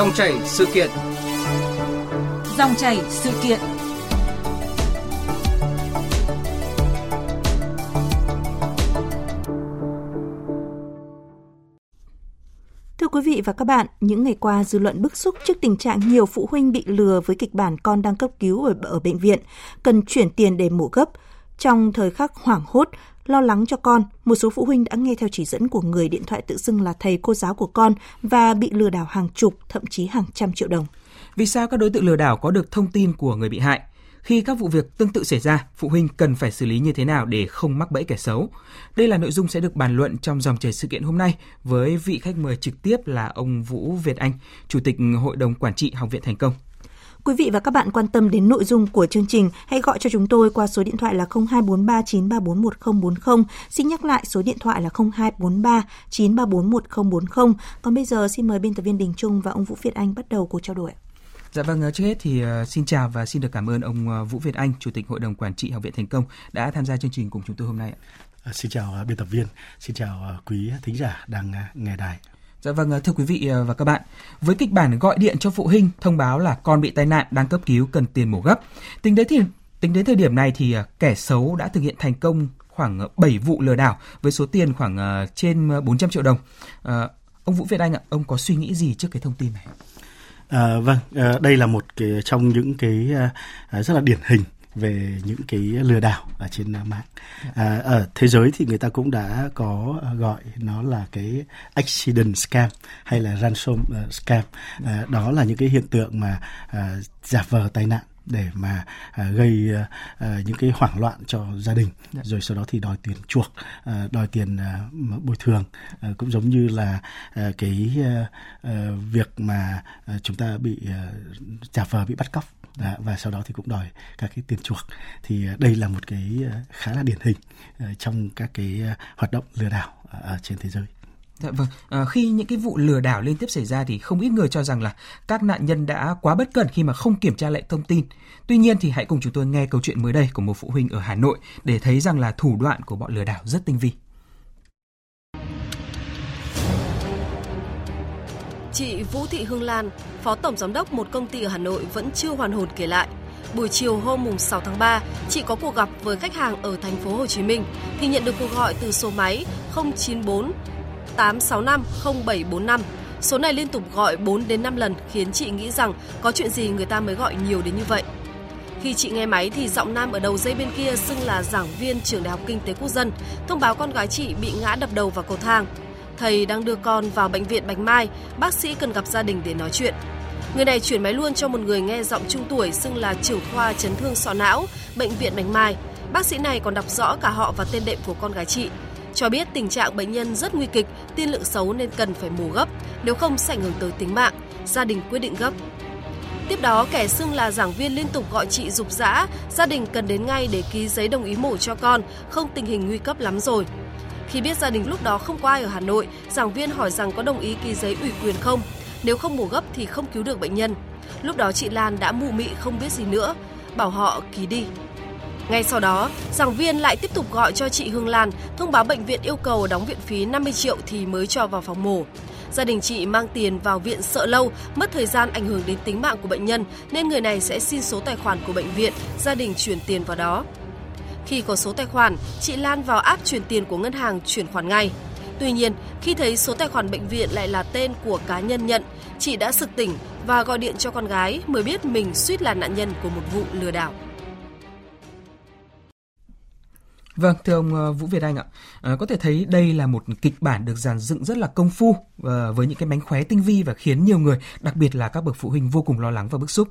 Dòng chảy sự kiện. Dòng chảy sự kiện. Thưa quý vị và các bạn, những ngày qua dư luận bức xúc trước tình trạng nhiều phụ huynh bị lừa với kịch bản con đang cấp cứu ở, ở bệnh viện, cần chuyển tiền để mổ gấp. Trong thời khắc hoảng hốt, lo lắng cho con, một số phụ huynh đã nghe theo chỉ dẫn của người điện thoại tự xưng là thầy cô giáo của con và bị lừa đảo hàng chục, thậm chí hàng trăm triệu đồng. Vì sao các đối tượng lừa đảo có được thông tin của người bị hại? Khi các vụ việc tương tự xảy ra, phụ huynh cần phải xử lý như thế nào để không mắc bẫy kẻ xấu? Đây là nội dung sẽ được bàn luận trong dòng chảy sự kiện hôm nay với vị khách mời trực tiếp là ông Vũ Việt Anh, Chủ tịch Hội đồng Quản trị Học viện Thành công. Quý vị và các bạn quan tâm đến nội dung của chương trình, hãy gọi cho chúng tôi qua số điện thoại là 0243934140. Xin nhắc lại số điện thoại là 0243 9341040. Còn bây giờ xin mời biên tập viên Đình Trung và ông Vũ Việt Anh bắt đầu cuộc trao đổi. Dạ vâng, trước hết thì uh, xin chào và xin được cảm ơn ông uh, Vũ Việt Anh, Chủ tịch Hội đồng Quản trị Học viện Thành công đã tham gia chương trình cùng chúng tôi hôm nay. Xin chào uh, biên tập viên, xin chào quý thính giả đang nghe đài. Dạ vâng, ờ, thưa quý vị ờ, và các bạn, với kịch bản gọi điện cho phụ huynh thông báo là con bị tai nạn đang cấp cứu cần tiền mổ gấp. Tính đến thì tính đến thời điểm này thì ờ, kẻ xấu đã thực hiện thành công khoảng 7 vụ lừa đảo với số tiền khoảng trên 400 triệu đồng. À, ông Vũ Việt Anh ạ, ông có suy nghĩ gì trước cái thông tin này? À, vâng, à, đây là một cái trong những cái à, rất là điển hình về những cái lừa đảo ở trên mạng. À, ở thế giới thì người ta cũng đã có gọi nó là cái accident scam hay là ransom scam. À, đó là những cái hiện tượng mà à, giả vờ tai nạn để mà à, gây à, những cái hoảng loạn cho gia đình dạ. rồi sau đó thì đòi tiền chuộc à, đòi tiền à, bồi thường à, cũng giống như là à, cái à, việc mà à, chúng ta bị à, giả vờ bị bắt cóc và, và sau đó thì cũng đòi các cái tiền chuộc thì à, đây là một cái à, khá là điển hình à, trong các cái hoạt động lừa đảo ở trên thế giới Dạ vâng, à, khi những cái vụ lừa đảo liên tiếp xảy ra thì không ít người cho rằng là các nạn nhân đã quá bất cẩn khi mà không kiểm tra lại thông tin. Tuy nhiên thì hãy cùng chúng tôi nghe câu chuyện mới đây của một phụ huynh ở Hà Nội để thấy rằng là thủ đoạn của bọn lừa đảo rất tinh vi. Chị Vũ Thị Hương Lan, Phó Tổng Giám đốc một công ty ở Hà Nội vẫn chưa hoàn hồn kể lại. Buổi chiều hôm mùng 6 tháng 3, chị có cuộc gặp với khách hàng ở thành phố Hồ Chí Minh thì nhận được cuộc gọi từ số máy 094 865 0745. Số này liên tục gọi 4 đến 5 lần khiến chị nghĩ rằng có chuyện gì người ta mới gọi nhiều đến như vậy. Khi chị nghe máy thì giọng nam ở đầu dây bên kia xưng là giảng viên trường Đại học Kinh tế Quốc dân, thông báo con gái chị bị ngã đập đầu vào cầu thang. Thầy đang đưa con vào bệnh viện Bạch Mai, bác sĩ cần gặp gia đình để nói chuyện. Người này chuyển máy luôn cho một người nghe giọng trung tuổi xưng là trưởng khoa chấn thương sọ não, bệnh viện Bạch Mai. Bác sĩ này còn đọc rõ cả họ và tên đệm của con gái chị cho biết tình trạng bệnh nhân rất nguy kịch, tiên lượng xấu nên cần phải mổ gấp, nếu không sẽ ảnh hưởng tới tính mạng. Gia đình quyết định gấp. Tiếp đó, kẻ xưng là giảng viên liên tục gọi chị dục dã, gia đình cần đến ngay để ký giấy đồng ý mổ cho con, không tình hình nguy cấp lắm rồi. Khi biết gia đình lúc đó không có ai ở Hà Nội, giảng viên hỏi rằng có đồng ý ký giấy ủy quyền không, nếu không mổ gấp thì không cứu được bệnh nhân. Lúc đó chị Lan đã mù mị không biết gì nữa, bảo họ ký đi. Ngay sau đó, giảng viên lại tiếp tục gọi cho chị Hương Lan, thông báo bệnh viện yêu cầu đóng viện phí 50 triệu thì mới cho vào phòng mổ. Gia đình chị mang tiền vào viện sợ lâu, mất thời gian ảnh hưởng đến tính mạng của bệnh nhân nên người này sẽ xin số tài khoản của bệnh viện, gia đình chuyển tiền vào đó. Khi có số tài khoản, chị Lan vào app chuyển tiền của ngân hàng chuyển khoản ngay. Tuy nhiên, khi thấy số tài khoản bệnh viện lại là tên của cá nhân nhận, chị đã sực tỉnh và gọi điện cho con gái mới biết mình suýt là nạn nhân của một vụ lừa đảo. Vâng, thưa ông ờ, Vũ Việt Anh ạ, à, có thể thấy đây là một kịch bản được dàn dựng rất là công phu à, với những cái mánh khóe tinh vi và khiến nhiều người, đặc biệt là các bậc phụ huynh vô cùng lo lắng và bức xúc.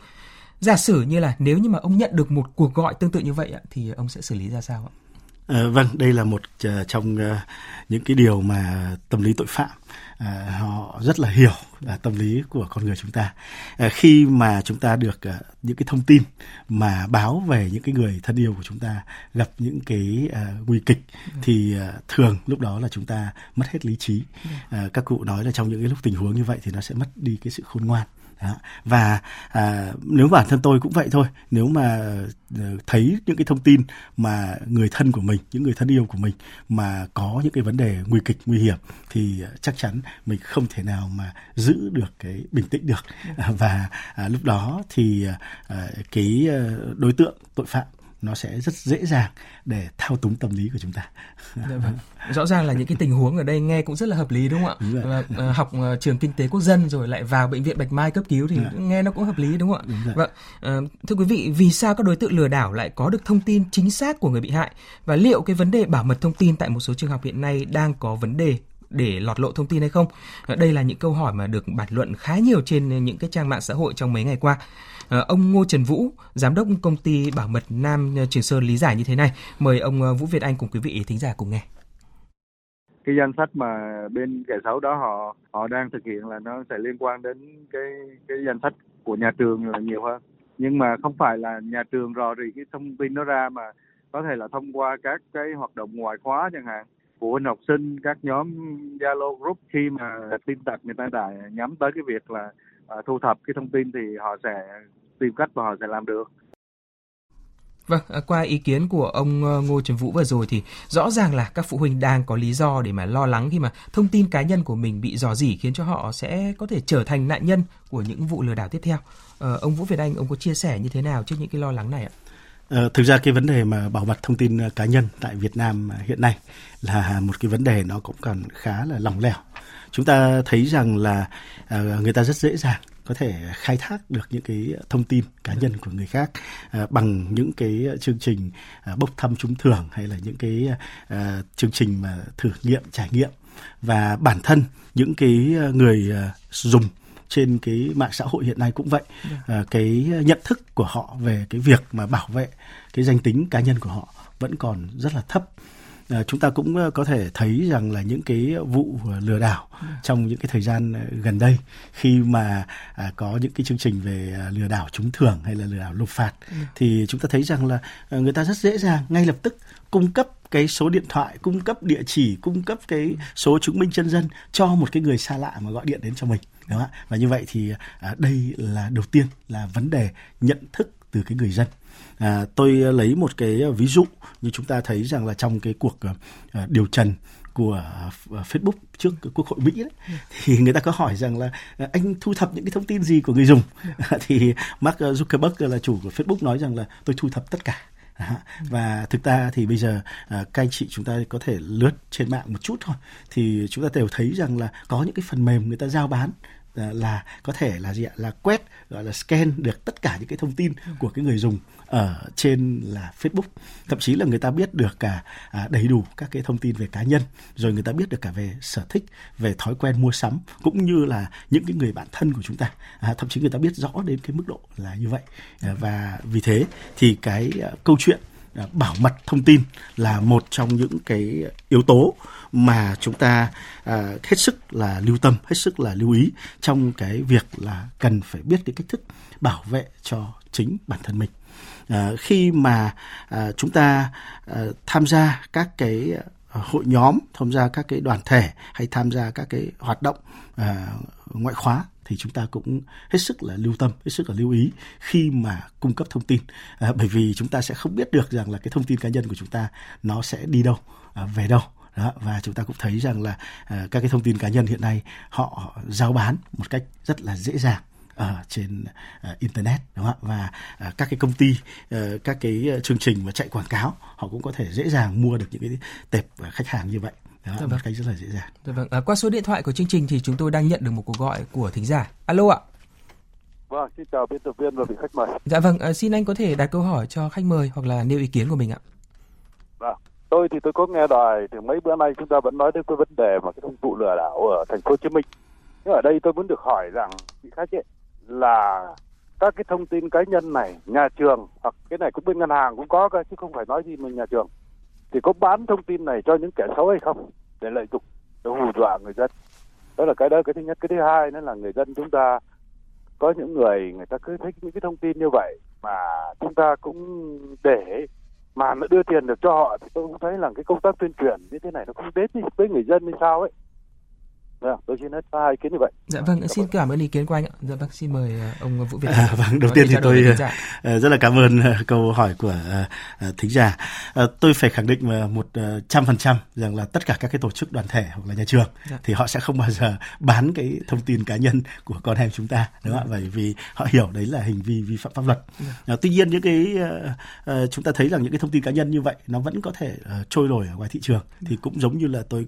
Giả sử như là nếu như mà ông nhận được một cuộc gọi tương tự như vậy thì ông sẽ xử lý ra sao ạ? À, vâng, đây là một uh, trong uh, những cái điều mà tâm lý tội phạm uh, họ rất là hiểu là tâm lý của con người chúng ta. Uh, khi mà chúng ta được uh, những cái thông tin mà báo về những cái người thân yêu của chúng ta gặp những cái uh, nguy kịch ừ. thì uh, thường lúc đó là chúng ta mất hết lý trí. Uh, các cụ nói là trong những cái lúc tình huống như vậy thì nó sẽ mất đi cái sự khôn ngoan. Và à, nếu bản thân tôi cũng vậy thôi nếu mà uh, thấy những cái thông tin mà người thân của mình những người thân yêu của mình mà có những cái vấn đề nguy kịch nguy hiểm thì chắc chắn mình không thể nào mà giữ được cái bình tĩnh được. Và à, lúc đó thì à, cái đối tượng tội phạm nó sẽ rất dễ dàng để thao túng tâm lý của chúng ta. Dạ vâng. Rõ ràng là những cái tình huống ở đây nghe cũng rất là hợp lý đúng không ạ? Đúng rồi. Và, uh, học uh, trường kinh tế quốc dân rồi lại vào bệnh viện Bạch Mai cấp cứu thì à. nghe nó cũng hợp lý đúng không ạ? Đúng vâng. Uh, thưa quý vị, vì sao các đối tượng lừa đảo lại có được thông tin chính xác của người bị hại và liệu cái vấn đề bảo mật thông tin tại một số trường học hiện nay đang có vấn đề để lọt lộ thông tin hay không? Đây là những câu hỏi mà được bàn luận khá nhiều trên những cái trang mạng xã hội trong mấy ngày qua. Ờ, ông Ngô Trần Vũ, giám đốc công ty bảo mật Nam ờ, Trường Sơn lý giải như thế này. Mời ông ờ, Vũ Việt Anh cùng quý vị thính giả cùng nghe. Cái danh sách mà bên kẻ xấu đó họ họ đang thực hiện là nó sẽ liên quan đến cái cái danh sách của nhà trường là nhiều hơn. Nhưng mà không phải là nhà trường rò rỉ cái thông tin đó ra mà có thể là thông qua các cái hoạt động ngoại khóa chẳng hạn. Phụ huynh học sinh các nhóm zalo group khi mà tin tặc người ta đã nhắm tới cái việc là À, thu thập cái thông tin thì họ sẽ tìm cách và họ sẽ làm được Vâng, à, qua ý kiến của ông ờ, Ngô Trần Vũ vừa rồi thì rõ ràng là các phụ huynh đang có lý do để mà lo lắng khi mà thông tin cá nhân của mình bị dò dỉ khiến cho họ sẽ có thể trở thành nạn nhân của những vụ lừa đảo tiếp theo. Ờ, ông Vũ Việt Anh, ông có chia sẻ như thế nào trước những cái lo lắng này ạ? Ờ, thực ra cái vấn đề mà bảo mật thông tin ờ, cá nhân tại Việt Nam ờ, hiện nay là một cái vấn đề nó cũng còn khá là lỏng lẻo. Chúng ta thấy rằng là ờ, người ta rất dễ dàng có thể khai thác được những cái thông tin cá nhân của người khác bằng những cái chương trình bốc thăm trúng thưởng hay là những cái chương trình mà thử nghiệm trải nghiệm và bản thân những cái người dùng trên cái mạng xã hội hiện nay cũng vậy. À, cái nhận thức của họ về cái việc mà bảo vệ cái danh tính cá nhân của họ vẫn còn rất là thấp. À, chúng ta cũng ờ, có thể thấy rằng là những cái vụ lừa đảo trong những cái thời gian ờ, gần đây khi mà à, có những cái chương trình về à, lừa đảo trúng thưởng hay là lừa đảo nộp phạt thì chúng ta thấy rằng là người ta rất dễ dàng ngay lập tức cung cấp cái số điện thoại, cung cấp địa chỉ, cung cấp cái số chứng minh chân dân cho một cái người xa lạ mà gọi điện đến cho mình, đúng không ạ? Và như vậy thì à, đây là đầu tiên là vấn đề nhận thức từ cái người dân. À, tôi lấy một cái ví dụ như chúng ta thấy rằng là trong cái cuộc à, à điều trần của à, à, Facebook trước quốc hội Mỹ đấy thì người ta có hỏi rằng là anh thu thập những cái thông tin gì của người dùng? Thì Mark Zuckerberg là chủ của Facebook nói rằng là tôi thu thập tất cả. Và thực ra thì bây giờ các anh chị chúng ta có thể lướt trên mạng một chút thôi thì chúng ta đều thấy rằng là có những cái phần mềm người ta giao bán Ờ, là có thể là gì ạ? Là quét gọi là scan được tất cả những cái thông tin của cái người dùng ở trên là Facebook. Thậm chí là người ta biết được cả à, đầy đủ các cái thông tin về cá nhân rồi người ta biết được cả về sở thích về thói quen mua sắm cũng như là những cái người bạn thân của chúng ta. À, thậm chí người ta biết rõ đến cái mức độ là như vậy. À, và vì thế thì cái ờ, câu chuyện À, bảo mật thông tin là một trong những cái yếu tố mà chúng ta à, hết sức là lưu tâm hết sức là lưu ý trong cái việc là cần phải biết cái cách thức bảo vệ cho chính bản thân mình. À, khi mà à, chúng ta à, tham gia các cái hội nhóm tham gia các cái đoàn thể hay tham gia các cái hoạt động à, ngoại khóa thì chúng ta cũng hết sức là lưu tâm, hết sức là lưu ý khi mà cung cấp thông tin, à, bởi vì chúng ta sẽ không biết được rằng là cái thông tin cá nhân của chúng ta nó sẽ đi đâu, à, về đâu. Đó, và chúng ta cũng thấy rằng là à, các cái thông tin cá nhân hiện nay họ giao bán một cách rất là dễ dàng ở trên uh, internet đúng không ạ? Và uh, các cái công ty uh, các cái chương trình mà chạy quảng cáo họ cũng có thể dễ dàng mua được những cái tệp khách hàng như vậy đó, dạ vâng. cách rất là dễ dàng. Dạ vâng. À, qua số điện thoại của chương trình thì chúng tôi đang nhận được một cuộc gọi của thính giả. Alo ạ. Vâng, xin chào biên tập viên và vị khách mời. Dạ vâng, à, xin anh có thể đặt câu hỏi cho khách mời hoặc là nêu ý kiến của mình ạ. Vâng, tôi thì tôi có nghe đài thì mấy bữa nay chúng ta vẫn nói đến cái vấn đề mà cái thông vụ lừa đảo ở thành phố Hồ Chí Minh. Nhưng ở đây tôi muốn được hỏi rằng vị khách ấy là các cái thông tin cá nhân này nhà trường hoặc cái này cũng bên ngân hàng cũng có cơ chứ không phải nói gì mình nhà trường thì có bán thông tin này cho những kẻ xấu hay không? Để lợi dụng, để hù dọa người dân. Đó là cái đó, cái thứ nhất. Cái thứ hai nữa là người dân chúng ta, có những người người ta cứ thích những cái thông tin như vậy mà chúng ta cũng để mà nó đưa tiền được cho họ thì tôi cũng thấy là cái công tác tuyên truyền như thế này nó không đến với người dân như sao ấy. Vâng, tôi xin hết hai ý kiến như vậy. Dạ vâng, xin cảm ơn ý kiến của anh ạ. Dạ vâng, xin mời ờ, ông Vũ Việt. À, vâng, đầu tiên thì tôi uh, rất là cảm ơn câu hỏi của uh, thính giả. Uh, tôi phải khẳng định một trăm phần trăm rằng là tất cả các cái tổ chức đoàn thể hoặc là nhà trường dạ. thì họ sẽ không bao giờ bán cái thông tin cá nhân của con em chúng ta, đúng không ạ? Dạ. Bởi vì họ hiểu đấy là hành vi vi phạm pháp luật. Dạ. Uh, tuy nhiên những cái uh, uh, chúng ta thấy rằng những cái thông tin cá nhân như vậy nó vẫn có thể uh, trôi nổi ở ngoài thị trường thì cũng giống như là tôi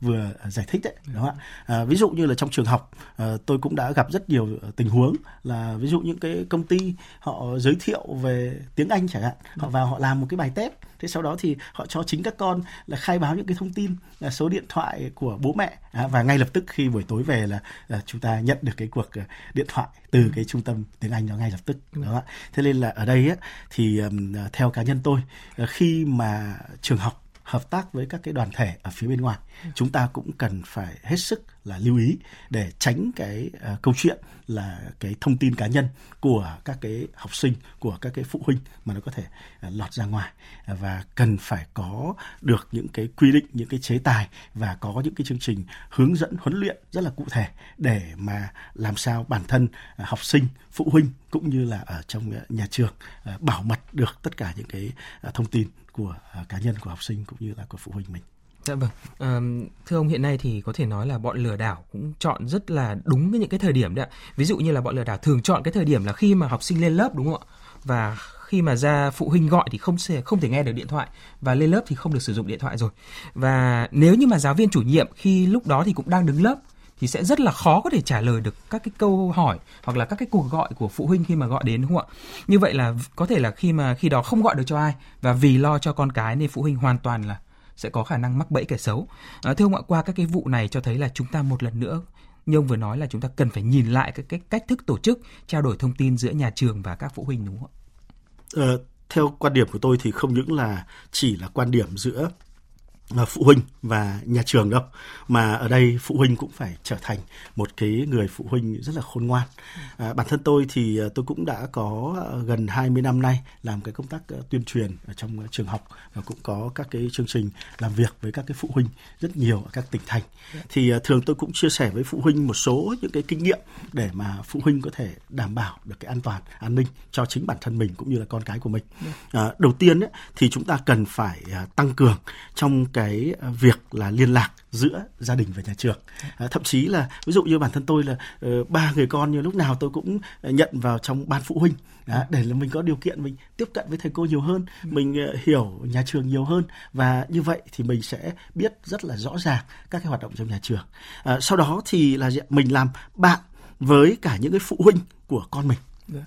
vừa giải thích đấy, đúng không ạ? À, ví dụ như là trong trường học à, tôi cũng đã gặp rất nhiều tình huống là ví dụ những cái công ty họ giới thiệu về tiếng Anh chẳng hạn họ vào họ làm một cái bài test thế sau đó thì họ cho chính các con là khai báo những cái thông tin là số điện thoại của bố mẹ. À, và ngay lập tức khi buổi tối về là, là chúng ta nhận được cái cuộc à, điện thoại từ cái trung tâm tiếng Anh đó ngay lập tức đó thế nên là ở đây á, thì um, theo cá nhân tôi khi mà trường học hợp tác với các cái đoàn thể ở phía bên ngoài. Chúng ta cũng cần phải hết sức là lưu ý để tránh cái uh, câu chuyện là cái thông tin cá nhân của các cái học sinh của các cái phụ huynh mà nó có thể uh, lọt ra ngoài. Uh, và cần phải có được những cái quy định những cái chế tài và có những cái chương trình hướng dẫn huấn luyện rất là cụ thể để mà làm sao bản thân uh, học sinh phụ huynh cũng như là ở trong uh, nhà trường uh, bảo mật được tất cả những cái uh, thông tin của uh, cá nhân của học sinh cũng như là của phụ huynh mình. Dạ vâng. À, thưa ông hiện nay thì có thể nói là bọn lừa đảo cũng chọn rất là đúng những cái thời điểm đấy ạ. Ví dụ như là bọn lừa đảo thường chọn cái thời điểm là khi mà học sinh lên lớp đúng không ạ? Và khi mà ra phụ huynh gọi thì không thể không thể nghe được điện thoại và lên lớp thì không được sử dụng điện thoại rồi. Và nếu như mà giáo viên chủ nhiệm khi lúc đó thì cũng đang đứng lớp thì sẽ rất là khó có thể trả lời được các cái câu hỏi hoặc là các cái cuộc gọi của phụ huynh khi mà gọi đến đúng không ạ? Như vậy là có thể là khi mà khi đó không gọi được cho ai và vì lo cho con cái nên phụ huynh hoàn toàn là sẽ có khả năng mắc bẫy kẻ xấu. À, thưa ông ạ, qua các cái vụ này cho thấy là chúng ta một lần nữa như ông vừa nói là chúng ta cần phải nhìn lại cái, cái cách thức tổ chức trao đổi thông tin giữa nhà trường và các phụ huynh đúng không ạ? Ờ, theo quan điểm của tôi thì không những là chỉ là quan điểm giữa phụ huynh và nhà trường đâu. Mà ở đây phụ huynh cũng phải trở thành một cái người phụ huynh rất là khôn ngoan. À, bản thân tôi thì à, tôi cũng đã có à, gần 20 năm nay làm cái công tác à, tuyên truyền ở trong trường học và cũng có các cái chương trình làm việc với các cái phụ huynh rất nhiều ở các tỉnh thành. Thì thường tôi cũng chia sẻ với phụ huynh một số những cái kinh nghiệm để mà phụ huynh có thể đảm bảo được cái an toàn an ninh cho chính bản thân mình cũng như là con cái của mình. À, đầu tiên ấy, thì chúng ta cần phải tăng cường trong cái ờ, việc là liên lạc giữa gia đình và nhà trường. À, thậm chí là ví dụ như bản thân tôi là uh, ba người con như lúc nào tôi cũng nhận vào trong ban phụ huynh. À, để là mình có điều kiện mình tiếp cận với thầy cô nhiều hơn mình uh, hiểu nhà trường nhiều hơn. Và như vậy thì mình sẽ biết rất là rõ ràng các cái hoạt động trong nhà trường. À, sau đó thì là mình làm bạn với cả những cái phụ huynh của con mình.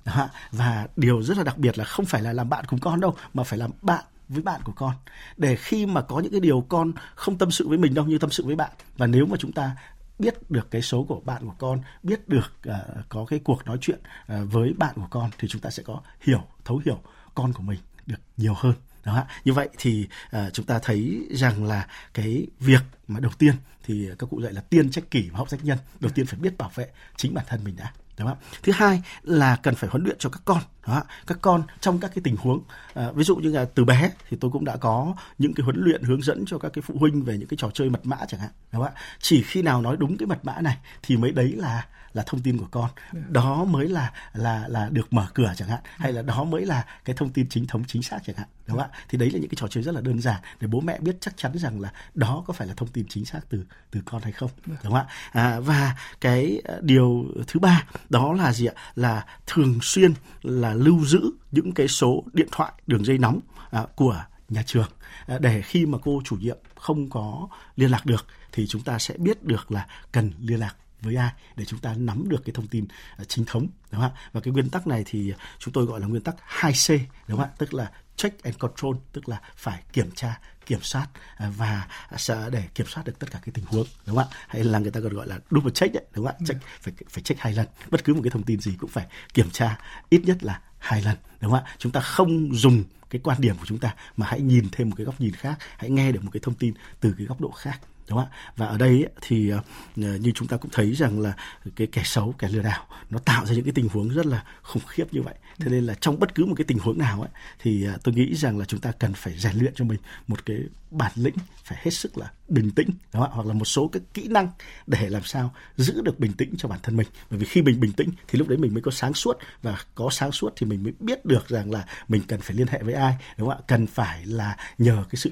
Dạ. và điều rất là đặc biệt là không phải là làm bạn cùng con đâu mà phải làm bạn với bạn của con. Để khi mà có những cái điều con không tâm sự với mình đâu như tâm sự với bạn. Và nếu mà chúng ta biết được cái số của bạn của con biết được uh, có cái cuộc nói chuyện uh, với bạn của con thì chúng ta sẽ có hiểu thấu hiểu con của mình được nhiều hơn. Đó như vậy thì uh, chúng ta thấy rằng là cái việc mà đầu tiên thì các cụ dạy là tiên trách kỷ và hậu trách nhân. Đầu tiên phải biết bảo vệ chính bản thân mình đã đúng không? Thứ hai là cần phải huấn luyện cho các con, đó. các con trong các cái tình huống, à, ví dụ như là từ bé thì tôi cũng đã có những cái huấn luyện hướng dẫn cho các cái phụ huynh về những cái trò chơi mật mã chẳng hạn, đúng không? Chỉ khi nào nói đúng cái mật mã này thì mới đấy là là thông tin của con. Đó mới là là là được mở cửa chẳng hạn hay là đó mới là cái thông tin chính thống chính xác chẳng hạn đúng không ạ? Thì đấy là những cái trò chơi rất là đơn giản để bố mẹ biết chắc chắn rằng là đó có phải là thông tin chính xác từ từ con hay không đúng không ạ? À, và cái ờ, điều thứ ba đó là gì ạ? Là thường xuyên là lưu giữ những cái số điện thoại đường dây nóng à, của nhà trường. À, để khi mà cô chủ nhiệm không có liên lạc được thì chúng ta sẽ biết được là cần liên lạc với ai để chúng ta nắm được cái thông tin uh, chính thống đúng không ạ? Và cái nguyên tắc này thì chúng tôi gọi là nguyên tắc 2C đúng không ạ? Tức là check and control tức là phải kiểm tra kiểm soát uh, và sẽ để kiểm soát được tất cả cái tình huống đúng không ạ? Hay là người ta còn gọi là double check đấy đúng không ạ? Check phải phải check hai lần. Bất cứ một cái thông tin gì cũng phải kiểm tra ít nhất là hai lần đúng không ạ? Chúng ta không dùng cái quan điểm của chúng ta mà hãy nhìn thêm một cái góc nhìn khác hãy nghe được một cái thông tin từ cái góc độ khác đúng không ạ? Và ở đây thì ờ, ờ, như chúng ta cũng thấy rằng là cái kẻ xấu, kẻ lừa đảo nó tạo ra những cái tình huống rất là khủng khiếp như vậy. Thế nên là trong bất cứ một cái tình huống nào ấy, thì ờ, tôi nghĩ rằng là chúng ta cần phải rèn luyện cho mình một cái bản lĩnh phải hết sức là bình tĩnh, đúng không? hoặc là một số các kỹ năng để làm sao giữ được bình tĩnh cho bản thân mình. Bởi vì khi mình bình tĩnh thì lúc đấy mình mới có sáng suốt, và có sáng suốt thì mình mới biết được rằng là mình cần phải liên hệ với ai, đúng không ạ? Cần phải là nhờ cái sự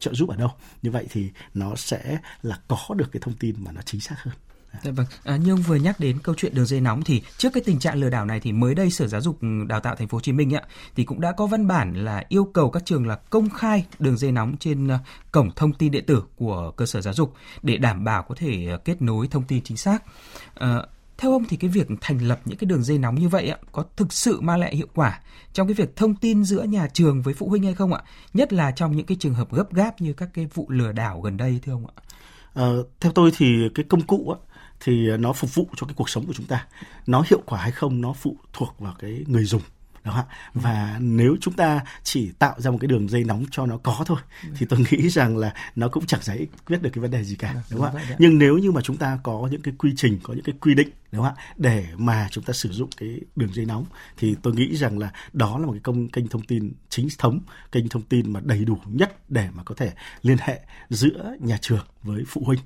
trợ giúp ở đâu. Như vậy thì nó sẽ là có được cái thông tin mà nó chính xác hơn Dạ vâng, à, như ông vừa nhắc đến câu chuyện đường dây nóng thì trước cái tình trạng lừa đảo này thì mới đây Sở Giáo dục Đào tạo Thành phố Hồ Chí Minh ạ thì cũng đã có văn bản là yêu cầu các trường là công khai đường dây nóng trên ờ, cổng thông tin điện tử của cơ sở giáo dục để đảm bảo có thể ờ, kết nối thông tin chính xác. À, theo ông thì cái việc thành lập những cái đường dây nóng như vậy ạ có thực sự mang lại hiệu quả trong cái việc thông tin giữa nhà trường với phụ huynh hay không ạ? Nhất là trong những cái trường hợp gấp gáp như các cái vụ lừa đảo gần đây thưa ông ạ? À, theo tôi thì cái công cụ á, thì nó phục vụ cho cái cuộc sống của chúng ta nó hiệu quả hay không nó phụ thuộc vào cái người dùng đúng không ạ. Và nếu chúng ta chỉ tạo ra một cái đường dây nóng cho nó có thôi thì tôi nghĩ rằng là nó cũng chẳng giải quyết được cái vấn đề gì cả đúng không ạ? nhưng nếu như mà chúng ta có những cái quy trình có những cái quy định đúng không ạ? Để mà chúng ta sử dụng cái đường dây nóng thì tôi nghĩ rằng là đó là một cái công kênh thông tin chính thống kênh thông tin mà đầy đủ nhất để mà có thể liên hệ giữa nhà trường với phụ huynh.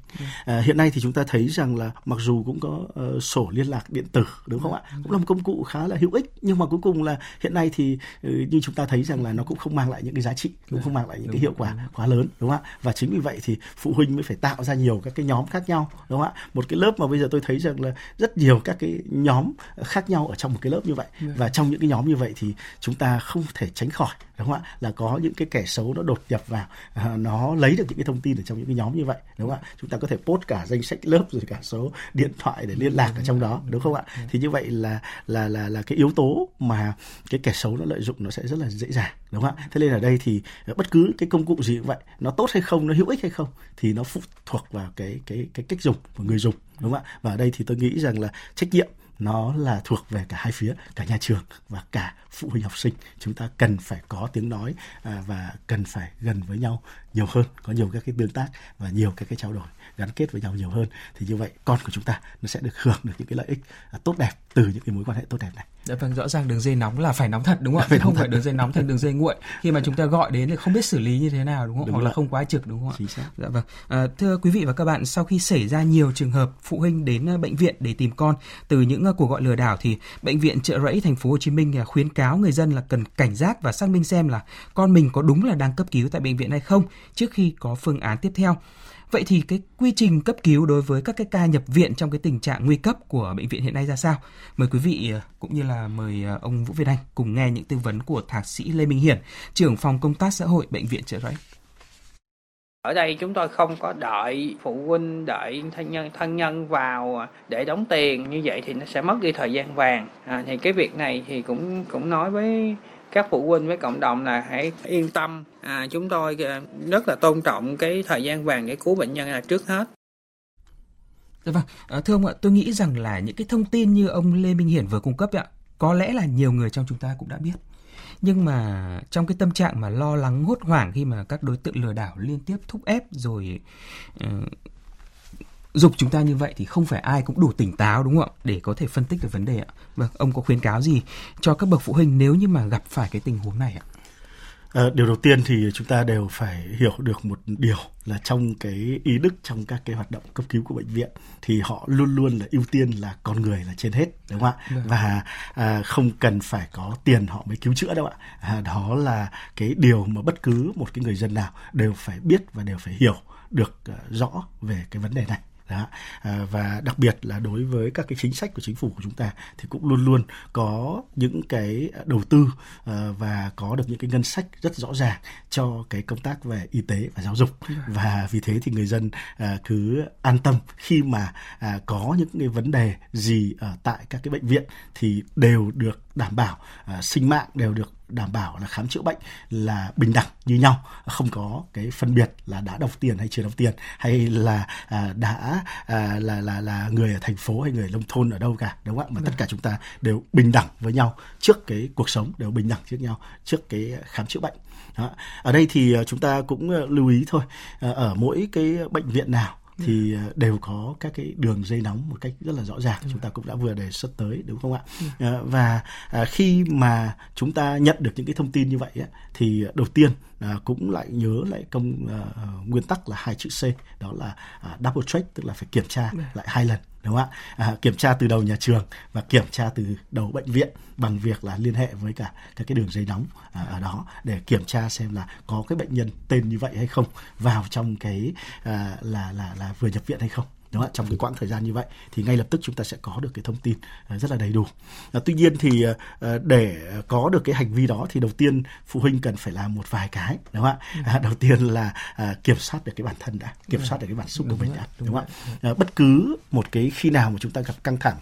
À, hiện nay thì chúng ta thấy rằng là mặc dù cũng có uh, sổ liên lạc điện tử đúng không ạ? Cũng là một công cụ khá là hữu ích nhưng mà cuối cùng là hiện nay thì uh, như chúng ta thấy rằng là nó cũng không mang lại những cái giá trị cũng không mang lại những cái hiệu quả quá lớn đúng không ạ và chính vì vậy thì phụ huynh mới phải tạo ra nhiều các cái nhóm khác nhau đúng không ạ một cái lớp mà bây giờ tôi thấy rằng là rất nhiều các cái nhóm khác nhau ở trong một cái lớp như vậy. Dạ. và trong những cái nhóm như vậy thì chúng ta không thể tránh khỏi đúng không ạ là có những cái kẻ xấu nó đột nhập vào à, nó lấy được những cái thông tin ở trong những cái nhóm như vậy đúng không ạ chúng ta có thể post cả danh sách lớp rồi cả số điện thoại để liên lạc ở trong đó đúng không ạ dạ. thì như vậy là là là là cái yếu tố mà cái kẻ xấu nó lợi dụng nó sẽ rất là dễ dàng, đúng không ạ? Thế nên ở đây thì bất cứ cái công cụ gì cũng vậy, nó tốt hay không, nó hữu ích hay không thì nó phụ thuộc vào cái cái cái cách dùng của người dùng, đúng không ạ? Và ở đây thì tôi nghĩ rằng là trách nhiệm nó là thuộc về cả hai phía, cả nhà trường và cả phụ huynh học sinh. Chúng ta cần phải có tiếng nói à, và cần phải gần với nhau nhiều hơn, có nhiều các cái tương tác và nhiều các cái trao đổi gắn kết với nhau nhiều hơn thì như vậy con của chúng ta nó sẽ được hưởng được những cái lợi ích à, tốt đẹp từ những cái mối quan hệ tốt đẹp này. Dạ vâng, rõ ràng đường dây nóng là phải nóng thật đúng không ạ? Phải không phải đường dây nóng thành đường dây nguội. Khi mà chúng ta gọi đến thì không biết xử lý như thế nào đúng không? Đúng Hoặc là không quá trực đúng không ạ? Chính xác. Dạ vâng. À, thưa quý vị và các bạn, sau khi xảy ra nhiều trường hợp phụ huynh đến à, bệnh viện để tìm con từ những à, cuộc gọi lừa đảo thì bệnh viện Trợ Rẫy thành phố Hồ Chí Minh khuyến cáo người dân là cần cảnh giác và xác minh xem là con mình có đúng là đang cấp cứu tại bệnh viện hay không trước khi có phương án tiếp theo. Vậy thì cái quy trình cấp cứu đối với các cái ca nhập viện trong cái tình trạng nguy cấp của bệnh viện hiện nay ra sao? Mời quý vị ờ, cũng như là mời ờ, ông Vũ Việt Anh cùng nghe những tư vấn của thạc sĩ Lê Minh Hiển, trưởng phòng công tác xã hội bệnh viện Trợ Rẫy. Ở đây chúng tôi không có đợi phụ huynh, đợi thân nhân thân nhân vào để đóng tiền như vậy thì nó sẽ mất đi thời gian vàng. À, thì cái việc này thì cũng cũng nói với các phụ huynh với cộng đồng là hãy yên tâm à, chúng tôi à, rất là tôn trọng cái thời gian vàng để cứu bệnh nhân là trước hết dạ vâng, à, thưa ông ạ, tôi nghĩ rằng là những cái thông tin như ông Lê Minh Hiển vừa cung cấp ạ, có lẽ là nhiều người trong chúng ta cũng đã biết. Nhưng mà trong cái tâm trạng mà lo lắng hốt hoảng khi mà các đối tượng lừa đảo liên tiếp thúc ép rồi uh, dục chúng ta như vậy thì không phải ai cũng đủ tỉnh táo đúng không ạ để có thể phân tích được vấn đề ạ. Vâng, ông có khuyến cáo gì cho các bậc phụ huynh nếu như mà gặp phải cái tình huống này ạ? À, điều đầu tiên thì chúng ta đều phải hiểu được một điều là trong cái ý đức trong các cái hoạt động cấp cứu của bệnh viện thì họ luôn luôn là ưu tiên là con người là trên hết đúng không ạ vâng. và à, không cần phải có tiền họ mới cứu chữa đâu ạ à, đó là cái điều mà bất cứ một cái người dân nào đều phải biết và đều phải hiểu được uh, rõ về cái vấn đề này đó. À, và đặc biệt là đối với các cái chính sách của chính phủ của chúng ta thì cũng luôn luôn có những cái đầu tư à, và có được những cái ngân sách rất rõ ràng cho cái công tác về y tế và giáo dục và vì thế thì người dân à, cứ an tâm khi mà à, có những cái vấn đề gì ở tại các cái bệnh viện thì đều được đảm bảo à, sinh mạng đều được đảm bảo là khám chữa bệnh là bình đẳng như nhau không có cái phân biệt là đã đóng tiền hay chưa đóng tiền hay là à, đã à, là là là người ở thành phố hay người nông thôn ở đâu cả đúng không ạ? Mà tất cả chúng ta đều bình đẳng với nhau trước cái cuộc sống đều bình đẳng trước nhau trước cái khám chữa bệnh. Đó. ở đây thì à, chúng ta cũng à, lưu ý thôi à, ở mỗi cái bệnh viện nào thì ờ, đều có các cái đường dây nóng một cách rất là rõ ràng chúng ta cũng đã vừa đề xuất tới đúng không ạ? Ờ, và à, khi mà chúng ta nhận được những cái thông tin như vậy thì đầu tiên à, cũng lại nhớ lại công à, nguyên tắc là hai chữ C đó là double check tức là phải kiểm tra lại hai lần đúng không ạ? À, kiểm tra từ đầu nhà trường và kiểm tra từ đầu bệnh viện bằng việc là liên hệ với cả các cái đường dây nóng à, ở đó để kiểm tra xem là có cái bệnh nhân tên như vậy hay không vào trong cái à, là là là vừa nhập viện hay không đúng không? trong cái quãng thời gian như vậy thì ngay lập tức chúng ta sẽ có được cái thông tin uh, rất là đầy đủ. Uh, tuy nhiên thì uh, để có được cái hành vi đó thì đầu tiên phụ huynh cần phải làm một vài cái đúng không ạ? Uh, đầu tiên là kiểm soát được cái bản thân đã kiểm soát được cái cảm xúc của mình đã đúng không ạ? Bất cứ một cái khi nào mà chúng ta gặp căng thẳng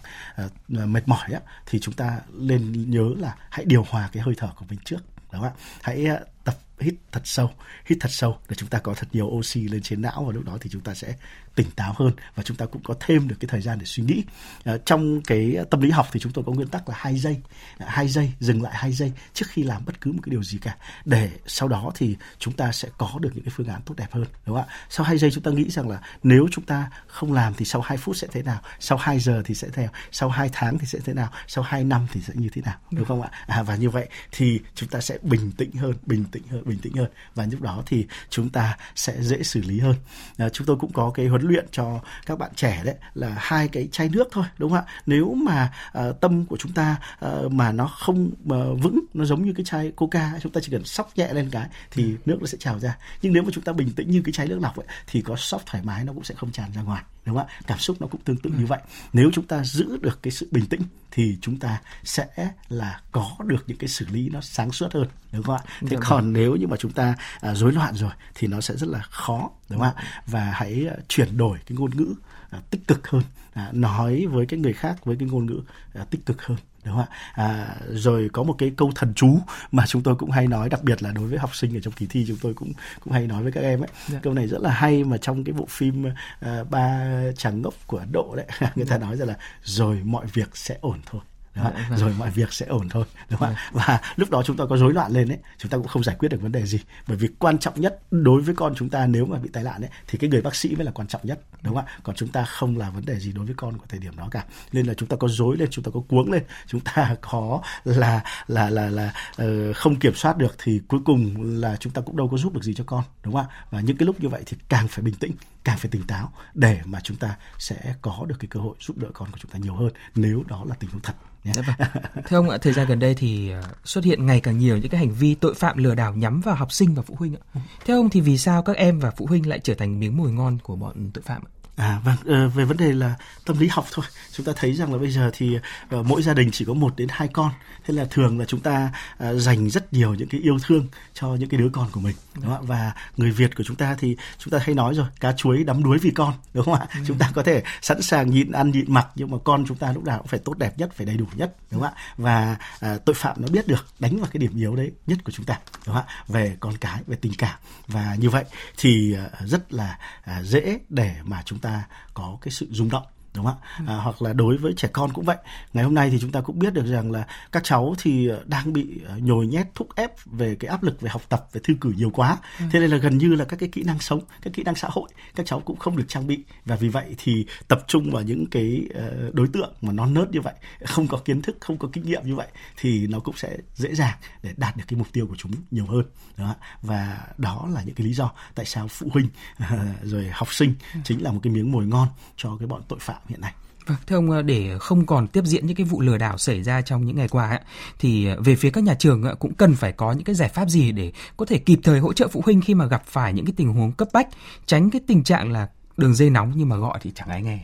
mệt mỏi á, thì chúng ta nên nhớ là hãy điều hòa cái hơi thở của mình trước đúng không ạ? Hãy tập hít thật sâu hít thật sâu để chúng ta có thật nhiều oxy lên trên não và lúc đó thì chúng ta sẽ tỉnh táo hơn và chúng ta cũng có thêm được cái thời gian để suy nghĩ. À, trong cái tâm lý học thì chúng tôi có nguyên tắc là hai giây à, hai giây dừng lại hai giây trước khi làm bất cứ một cái điều gì cả. Để sau đó thì chúng ta sẽ có được những cái phương án tốt đẹp hơn đúng không ạ? Sau hai giây chúng ta nghĩ rằng là nếu chúng ta không làm thì sau hai phút sẽ thế nào? Sau hai giờ thì sẽ thế nào sau hai tháng thì sẽ thế nào? Sau hai năm thì sẽ như thế nào? Đúng không ạ? À, và như vậy thì chúng ta sẽ bình tĩnh hơn bình tĩnh hơn bình tĩnh hơn và lúc đó thì chúng ta sẽ dễ xử lý hơn. À, chúng tôi cũng có cái huấn luyện cho các bạn trẻ đấy là hai cái chai nước thôi đúng không ạ? Nếu mà uh, tâm của chúng ta uh, mà nó không uh, vững nó giống như cái chai coca chúng ta chỉ cần sóc nhẹ lên cái thì ừ. nước nó sẽ trào ra. Nhưng nếu mà chúng ta bình tĩnh như cái chai nước lọc ấy thì có sóc thoải mái nó cũng sẽ không tràn ra ngoài đúng không ạ? Cảm xúc nó cũng tương tự như ừ. vậy. Nếu chúng ta giữ được cái sự bình tĩnh thì chúng ta sẽ là có được những cái xử lý nó sáng suốt hơn đúng không ạ? Thế còn nếu như mà chúng ta à, rối loạn rồi thì nó sẽ rất là khó đúng không ạ và hãy à, chuyển đổi cái ngôn ngữ à, tích cực hơn à, nói với cái người khác với cái ngôn ngữ à, tích cực hơn đúng không ạ à, rồi có một cái câu thần chú mà chúng tôi cũng hay nói đặc biệt là đối với học sinh ở trong kỳ thi chúng tôi cũng cũng hay nói với các em ấy dạ. câu này rất là hay mà trong cái bộ phim uh, ba chàng ngốc của ấn độ đấy người ta dạ. nói rằng là rồi mọi việc sẽ ổn thôi đó, vâng, vâng. rồi mọi việc sẽ ổn thôi đúng không ạ vâng. và lúc đó chúng ta có rối loạn lên ấy chúng ta cũng không giải quyết được vấn đề gì bởi vì quan trọng nhất đối với con chúng ta nếu mà bị tai nạn ấy thì cái người bác sĩ mới là quan trọng nhất đúng không ạ còn chúng ta không là vấn đề gì đối với con của thời điểm đó cả nên là chúng ta có rối lên chúng ta có cuống lên chúng ta có là là là là uh, không kiểm soát được thì cuối cùng là chúng ta cũng đâu có giúp được gì cho con đúng không ạ và những cái lúc như vậy thì càng phải bình tĩnh càng phải tỉnh táo để mà chúng ta sẽ có được cái cơ hội giúp đỡ con của chúng ta nhiều hơn nếu đó là tình huống thật Dạ vâng. Thưa ông ạ, thời gian gần đây thì ờ, xuất hiện ngày càng nhiều những cái hành vi tội phạm lừa đảo nhắm vào học sinh và phụ huynh ạ. Ừ. Theo ông thì vì sao các em và phụ huynh lại trở thành miếng mồi ngon của bọn tội phạm ạ? À vâng, ờ, về vấn đề là tâm lý học thôi. Chúng ta thấy rằng là bây giờ thì uh, mỗi gia đình chỉ có một đến hai con. Thế là thường là chúng ta uh, dành rất nhiều những cái yêu thương cho những cái đứa con của mình. Đúng không? Và người Việt của chúng ta thì chúng ta hay nói rồi, cá chuối đắm đuối vì con, đúng không ạ? Ừ. Chúng ta có thể sẵn sàng nhịn ăn nhịn mặc nhưng mà con chúng ta lúc nào cũng phải tốt đẹp nhất, phải đầy đủ nhất, đúng không ạ? Và uh, tội phạm nó biết được đánh vào cái điểm yếu đấy nhất của chúng ta, đúng không ạ? Về con cái, về tình cảm. Và như vậy thì rất là dễ để mà chúng ta có cái sự rung động đúng không ạ? Ừ. À, hoặc là đối với trẻ con cũng vậy. Ngày hôm nay thì chúng ta cũng biết được rằng là các cháu thì ờ, đang bị ờ, nhồi nhét thúc ép về cái áp lực về học tập về thư cử nhiều quá. Ừ. Thế nên là gần như là các cái kỹ năng sống, các kỹ năng xã hội các cháu cũng không được trang bị và vì vậy thì tập trung vào những cái ờ, đối tượng mà non nớt như vậy, không có kiến thức, không có kinh nghiệm như vậy thì nó cũng sẽ dễ dàng để đạt được cái mục tiêu của chúng nhiều hơn. Đó. Và đó là những cái lý do tại sao phụ huynh rồi học sinh ừ. chính là một cái miếng mồi ngon cho cái bọn tội phạm hiện nay. Vâng, thưa ông ờ, để không còn tiếp diễn những cái vụ lừa đảo xảy ra trong những ngày qua ấy, thì ờ, về phía các nhà trường ờ, cũng cần phải có những cái giải pháp gì để có thể kịp thời hỗ trợ phụ huynh khi mà gặp phải những cái tình huống cấp bách, tránh cái tình trạng là đường dây nóng nhưng mà gọi thì chẳng ai nghe.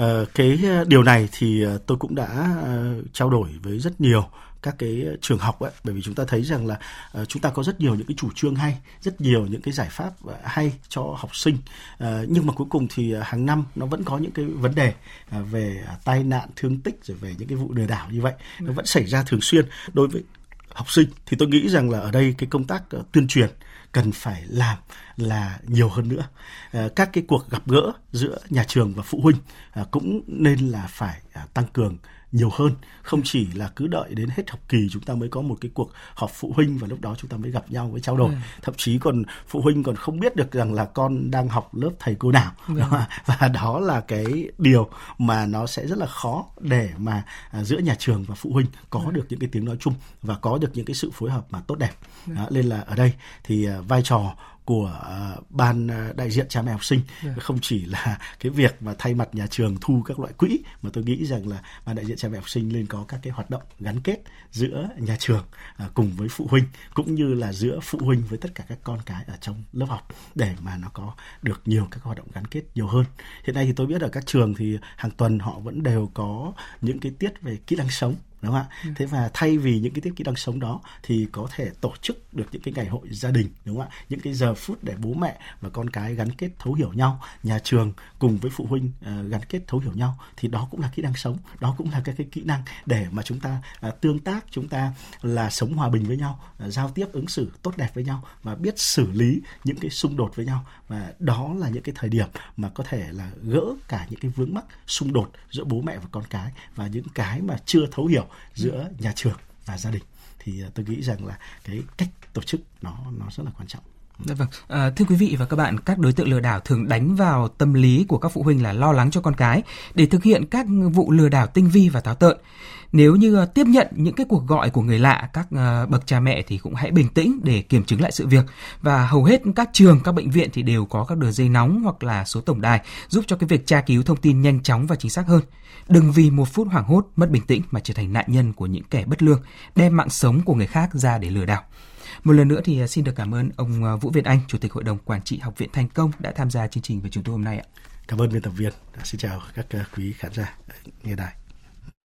Uh, cái điều này thì tôi cũng đã trao đổi với rất nhiều các cái trường học ấy. Bởi vì chúng ta thấy rằng là uh, chúng ta có rất nhiều những cái chủ trương hay rất nhiều những cái giải pháp uh, hay cho học sinh. Uh, nhưng mà cuối cùng thì uh, hàng năm nó vẫn có những cái vấn đề uh, về uh, tai nạn thương tích rồi về những cái vụ lừa đảo như vậy. Nó vẫn xảy ra thường xuyên đối với học sinh. Thì tôi nghĩ rằng là ở đây cái công tác uh, tuyên truyền cần phải làm là nhiều hơn nữa. Ờ, các cái cuộc gặp gỡ giữa nhà trường và phụ huynh ờ, cũng nên là phải à, tăng cường nhiều hơn không chỉ là cứ đợi đến hết học kỳ chúng ta mới có một cái cuộc họp phụ huynh và lúc đó chúng ta mới gặp nhau với trao đổi ừ. thậm chí còn phụ huynh còn không biết được rằng là con đang học lớp thầy cô nào ừ. và đó là cái điều mà nó sẽ rất là khó để mà à, giữa nhà trường và phụ huynh có ừ. được những cái tiếng nói chung và có được những cái sự phối hợp mà tốt đẹp ừ. đó, nên là ở đây thì à, vai trò của uh, ban uh, đại diện cha mẹ học sinh yeah. Dạ. không chỉ là cái việc mà thay mặt nhà trường thu các loại quỹ mà tôi nghĩ rằng là ban đại diện cha mẹ học sinh nên có các cái hoạt động gắn kết giữa nhà trường uh, cùng với phụ huynh cũng như là giữa phụ huynh với tất cả các con cái ở trong lớp học để mà nó có được nhiều các hoạt động gắn kết nhiều hơn hiện nay thì tôi biết ở các trường thì hàng tuần họ vẫn đều có những cái tiết về kỹ năng sống đúng không ạ? Ừ. thế và thay vì những cái tiếp kỹ năng sống đó thì có thể tổ chức được những cái ngày hội gia đình đúng không ạ? Những cái giờ phút để bố mẹ và con cái gắn kết thấu hiểu nhau nhà trường cùng với phụ huynh uh, gắn kết thấu hiểu nhau thì đó cũng là kỹ năng sống đó cũng là các cái kỹ năng để mà chúng ta uh, tương tác chúng ta là sống hòa bình với nhau uh, giao tiếp ứng xử tốt đẹp với nhau và biết xử lý những cái xung đột với nhau. Và đó là những cái thời điểm mà có thể là gỡ cả những cái vướng mắc xung đột giữa bố mẹ và con cái và những cái mà chưa thấu hiểu giữa nhà trường và gia đình thì à, tôi nghĩ rằng là cái cách tổ chức nó nó rất là quan trọng. Dạ vâng. À, thưa quý vị và các bạn, các đối tượng lừa đảo thường đánh vào tâm lý của các phụ huynh là lo lắng cho con cái để thực hiện các vụ lừa đảo tinh vi và táo tợn. Nếu như à, tiếp nhận những cái cuộc gọi của người lạ, các à, bậc cha mẹ thì cũng hãy bình tĩnh để kiểm chứng lại sự việc và hầu hết các trường, các bệnh viện thì đều có các đường dây nóng hoặc là số tổng đài giúp cho cái việc tra cứu thông tin nhanh chóng và chính xác hơn. Đừng vì một phút hoảng hốt, mất bình tĩnh mà trở thành nạn nhân của những kẻ bất lương, đem mạng sống của người khác ra để lừa đảo. Một lần nữa thì à, xin được cảm ơn ông à, Vũ Việt Anh, Chủ tịch Hội đồng Quản trị Học viện Thành Công đã tham gia chương trình với chúng tôi hôm nay ạ. Cảm ơn biên tập viên. Xin chào các à, quý khán giả nghe đài.